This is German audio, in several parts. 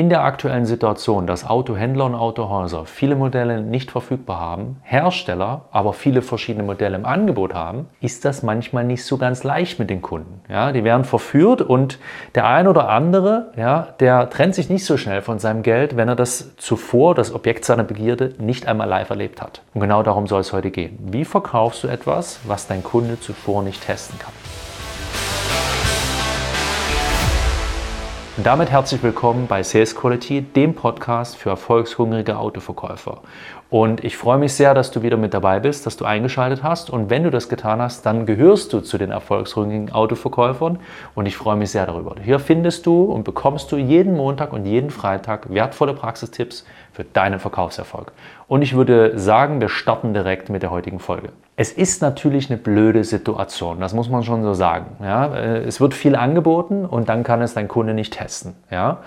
in der aktuellen Situation, dass Autohändler und Autohäuser viele Modelle nicht verfügbar haben, Hersteller aber viele verschiedene Modelle im Angebot haben, ist das manchmal nicht so ganz leicht mit den Kunden. Ja, die werden verführt und der ein oder andere, ja, der trennt sich nicht so schnell von seinem Geld, wenn er das zuvor, das Objekt seiner Begierde, nicht einmal live erlebt hat. Und genau darum soll es heute gehen. Wie verkaufst du etwas, was dein Kunde zuvor nicht testen kann? Und damit herzlich willkommen bei Sales Quality, dem Podcast für erfolgshungrige Autoverkäufer. Und ich freue mich sehr, dass du wieder mit dabei bist, dass du eingeschaltet hast. Und wenn du das getan hast, dann gehörst du zu den erfolgshungrigen Autoverkäufern. Und ich freue mich sehr darüber. Hier findest du und bekommst du jeden Montag und jeden Freitag wertvolle Praxistipps für deinen Verkaufserfolg. Und ich würde sagen, wir starten direkt mit der heutigen Folge. Es ist natürlich eine blöde Situation, das muss man schon so sagen. Ja? Äh, es wird viel angeboten und dann kann es dein Kunde nicht testen. Ja?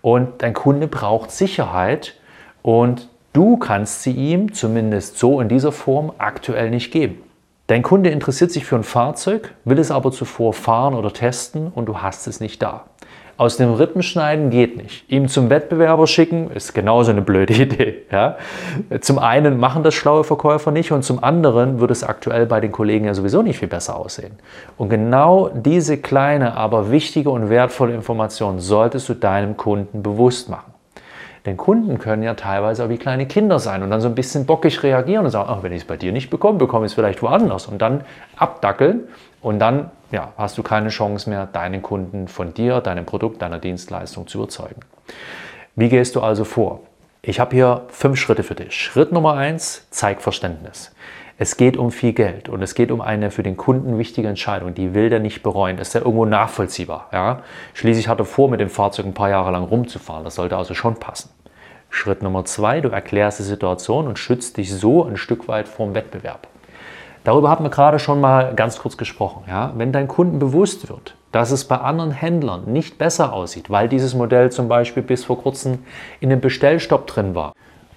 Und dein Kunde braucht Sicherheit und du kannst sie ihm zumindest so in dieser Form aktuell nicht geben. Dein Kunde interessiert sich für ein Fahrzeug, will es aber zuvor fahren oder testen und du hast es nicht da. Aus dem Rippen schneiden geht nicht. Ihm zum Wettbewerber schicken ist genauso eine blöde Idee. Ja? Zum einen machen das schlaue Verkäufer nicht und zum anderen wird es aktuell bei den Kollegen ja sowieso nicht viel besser aussehen. Und genau diese kleine, aber wichtige und wertvolle Information solltest du deinem Kunden bewusst machen. Denn Kunden können ja teilweise auch wie kleine Kinder sein und dann so ein bisschen bockig reagieren und sagen, ach, wenn ich es bei dir nicht bekomme, bekomme ich es vielleicht woanders und dann abdackeln und dann ja, hast du keine Chance mehr, deinen Kunden von dir, deinem Produkt, deiner Dienstleistung zu überzeugen. Wie gehst du also vor? Ich habe hier fünf Schritte für dich. Schritt Nummer eins, zeig Verständnis. Es geht um viel Geld und es geht um eine für den Kunden wichtige Entscheidung. Die will der nicht bereuen. Das ist ja irgendwo nachvollziehbar. Ja? Schließlich hat er vor, mit dem Fahrzeug ein paar Jahre lang rumzufahren. Das sollte also schon passen. Schritt Nummer zwei, du erklärst die Situation und schützt dich so ein Stück weit vom Wettbewerb. Darüber haben wir gerade schon mal ganz kurz gesprochen. Ja? Wenn dein Kunden bewusst wird, dass es bei anderen Händlern nicht besser aussieht, weil dieses Modell zum Beispiel bis vor kurzem in dem Bestellstopp drin war,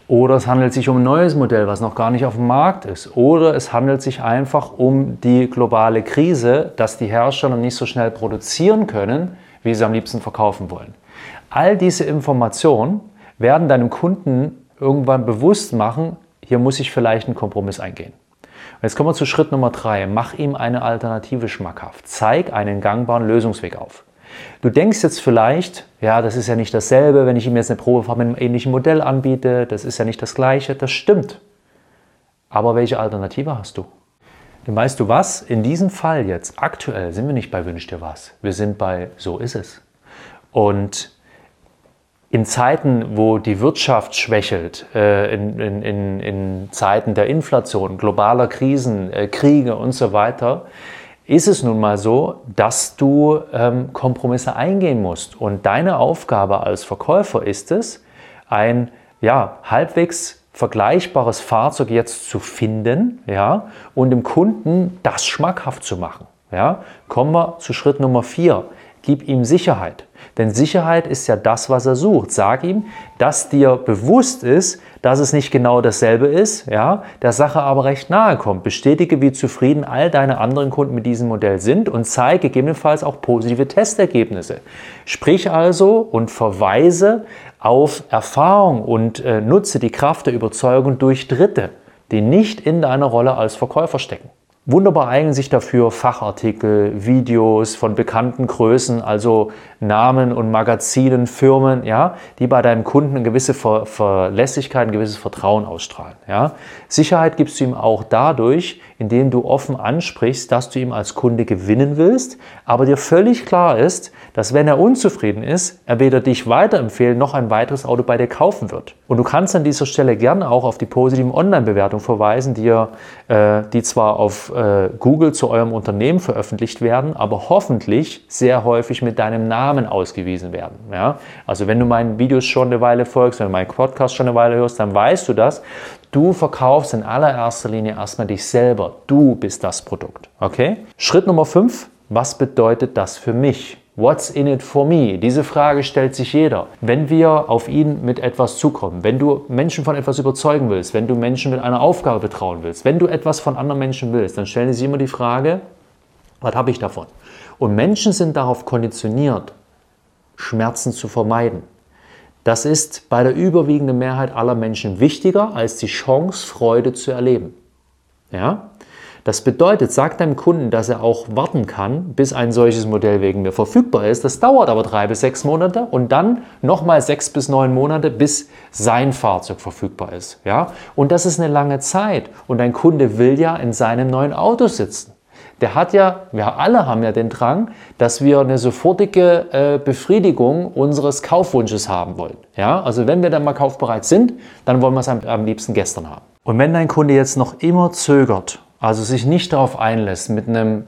oder es handelt sich um ein neues Modell, was noch gar nicht auf dem Markt ist, oder es handelt sich einfach um die globale Krise, dass die Hersteller nicht so schnell produzieren können, wie sie am liebsten verkaufen wollen. All diese Informationen werden deinem Kunden irgendwann bewusst machen, hier muss ich vielleicht einen Kompromiss eingehen. Jetzt kommen wir zu Schritt Nummer drei. Mach ihm eine Alternative schmackhaft. Zeig einen gangbaren Lösungsweg auf. Du denkst jetzt vielleicht, ja, das ist ja nicht dasselbe, wenn ich ihm jetzt eine Probefahrt mit einem ähnlichen Modell anbiete, das ist ja nicht das gleiche. Das stimmt. Aber welche Alternative hast du? Denn weißt du was? In diesem Fall jetzt, aktuell, sind wir nicht bei Wünsch dir was. Wir sind bei So ist es. Und in Zeiten, wo die Wirtschaft schwächelt, äh, in, in, in, Zeiten der Inflation, globaler Krisen, äh, Kriege und so weiter, ist es nun mal so, dass du ähm, Kompromisse eingehen musst. Und deine Aufgabe als Verkäufer ist es, ein ja, halbwegs vergleichbares Fahrzeug jetzt zu finden ja, und dem Kunden das schmackhaft zu machen. Ja. Kommen wir zu Schritt Nummer vier. Gib ihm Sicherheit. Denn Sicherheit ist ja das, was er sucht. Sag ihm, dass dir bewusst ist, dass es nicht genau dasselbe ist, ja, der Sache aber recht nahe kommt. Bestätige, wie zufrieden all deine anderen Kunden mit diesem Modell sind und zeige gegebenenfalls auch positive Testergebnisse. Sprich also und verweise auf Erfahrung und äh, nutze die Kraft der Überzeugung durch Dritte, die nicht in deiner Rolle als Verkäufer stecken. Wunderbar eignen sich dafür Fachartikel, Videos von bekannten Größen, also Namen und Magazinen, Firmen, ja, die bei deinem Kunden eine gewisse Ver Verlässlichkeit, ein gewisses Vertrauen ausstrahlen. Ja. Sicherheit gibst du ihm auch dadurch, indem du offen ansprichst, dass du ihm als Kunde gewinnen willst, aber dir völlig klar ist, dass wenn er unzufrieden ist, er weder dich weiterempfehlen noch ein weiteres Auto bei dir kaufen wird. Und du kannst an dieser Stelle gerne auch auf die positiven Online-Bewertungen verweisen, die, äh, die zwar auf äh, Google zu eurem Unternehmen veröffentlicht werden, aber hoffentlich sehr häufig mit deinem Namen ausgewiesen werden. Ja? Also wenn du meinen Videos schon eine Weile folgst, wenn du meinen Podcast schon eine Weile hörst, dann weißt du das. Du verkaufst in allererster Linie erstmal dich selber. Du bist das Produkt. Okay? Schritt Nummer 5. Was bedeutet das für mich? What's in it for me? Diese Frage stellt sich jeder. Wenn wir auf ihn mit etwas zukommen, wenn du Menschen von etwas überzeugen willst, wenn du Menschen mit einer Aufgabe betrauen willst, wenn du etwas von anderen Menschen willst, dann stellen sie immer die Frage, was habe ich davon? Und Menschen sind darauf konditioniert, Schmerzen zu vermeiden. Das ist bei der überwiegenden Mehrheit aller Menschen wichtiger als die Chance, Freude zu erleben. Ja? Das bedeutet, sag deinem Kunden, dass er auch warten kann, bis ein solches Modell wegen mir verfügbar ist. Das dauert aber drei bis sechs Monate und dann nochmal sechs bis neun Monate, bis sein Fahrzeug verfügbar ist. Ja? Und das ist eine lange Zeit. Und dein Kunde will ja in seinem neuen Auto sitzen. Der hat ja, wir alle haben ja den Drang, dass wir eine sofortige äh, Befriedigung unseres Kaufwunsches haben wollen. Ja? Also wenn wir dann mal kaufbereit sind, dann wollen wir es am, am liebsten gestern haben. Und wenn dein Kunde jetzt noch immer zögert also sich nicht darauf einlässt, mit einem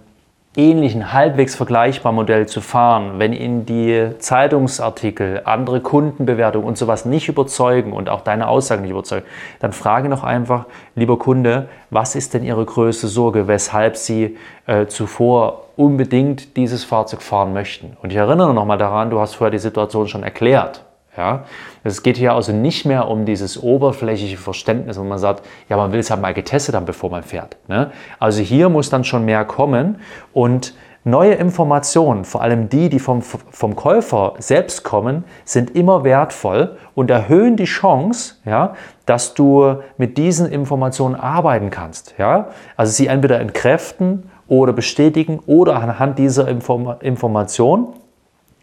ähnlichen, halbwegs vergleichbaren Modell zu fahren, wenn ihn die Zeitungsartikel, andere Kundenbewertungen und sowas nicht überzeugen und auch deine Aussagen nicht überzeugen, dann frage noch einfach, lieber Kunde, was ist denn Ihre größte Sorge, weshalb Sie äh, zuvor unbedingt dieses Fahrzeug fahren möchten? Und ich erinnere nochmal daran, du hast vorher die Situation schon erklärt. Ja? Es geht hier also nicht mehr um dieses oberflächliche Verständnis, wo man sagt, ja, man will es halt mal getestet haben, bevor man fährt. Ne? Also hier muss dann schon mehr kommen und neue Informationen, vor allem die, die vom, vom Käufer selbst kommen, sind immer wertvoll und erhöhen die Chance, ja, dass du mit diesen Informationen arbeiten kannst. Ja? Also sie entweder entkräften oder bestätigen oder anhand dieser Inform Information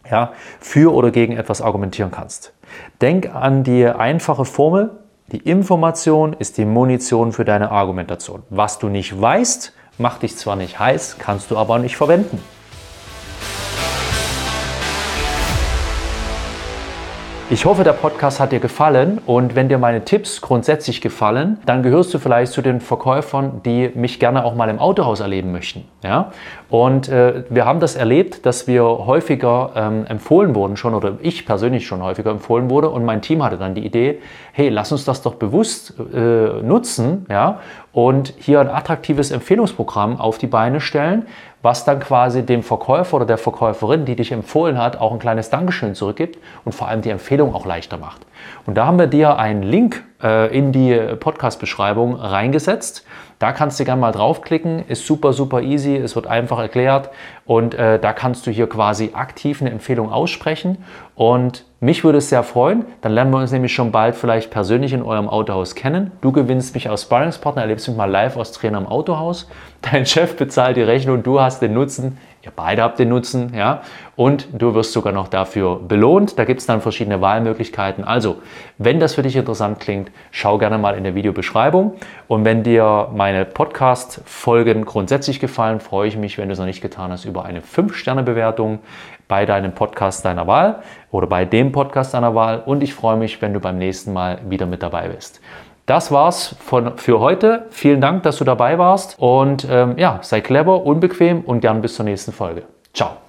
ja, für oder gegen etwas argumentieren kannst. Denk an die einfache Formel, die Information ist die Munition für deine Argumentation. Was du nicht weißt, macht dich zwar nicht heiß, kannst du aber nicht verwenden. Ich hoffe, der Podcast hat dir gefallen und wenn dir meine Tipps grundsätzlich gefallen, dann gehörst du vielleicht zu den Verkäufern, die mich gerne auch mal im Autohaus erleben möchten. Ja? Und äh, wir haben das erlebt, dass wir häufiger ähm, empfohlen wurden schon oder ich persönlich schon häufiger empfohlen wurde und mein Team hatte dann die Idee, hey, lass uns das doch bewusst äh, nutzen ja? und hier ein attraktives Empfehlungsprogramm auf die Beine stellen, was dann quasi dem Verkäufer oder der Verkäuferin, die dich empfohlen hat, auch ein kleines Dankeschön zurückgibt und vor allem die Empfehlung auch leichter macht. Und da haben wir dir einen Link äh, in die Podcast-Beschreibung reingesetzt. Da kannst du gerne mal draufklicken, ist super, super easy, es wird einfach erklärt. Und äh, da kannst du hier quasi aktiv eine Empfehlung aussprechen. Und mich würde es sehr freuen, dann lernen wir uns nämlich schon bald vielleicht persönlich in eurem Autohaus kennen. Du gewinnst mich als Sparringspartner, erlebst mich mal live als Trainer im Autohaus. Dein Chef bezahlt die Rechnung, du hast den Nutzen, ihr beide habt den Nutzen, ja, und du wirst sogar noch dafür belohnt. Da gibt es dann verschiedene Wahlmöglichkeiten. Also, wenn das für dich interessant klingt, schau gerne mal in der Videobeschreibung. Und wenn dir meine Podcast-Folgen grundsätzlich gefallen, freue ich mich, wenn du es noch nicht getan hast, über eine 5-Sterne-Bewertung bei deinem Podcast deiner Wahl oder bei dem Podcast deiner Wahl. Und ich freue mich, wenn du beim nächsten Mal wieder mit dabei bist. Das war's von, für heute. Vielen Dank, dass du dabei warst. Und ähm, ja, sei clever, unbequem und gern bis zur nächsten Folge. Ciao.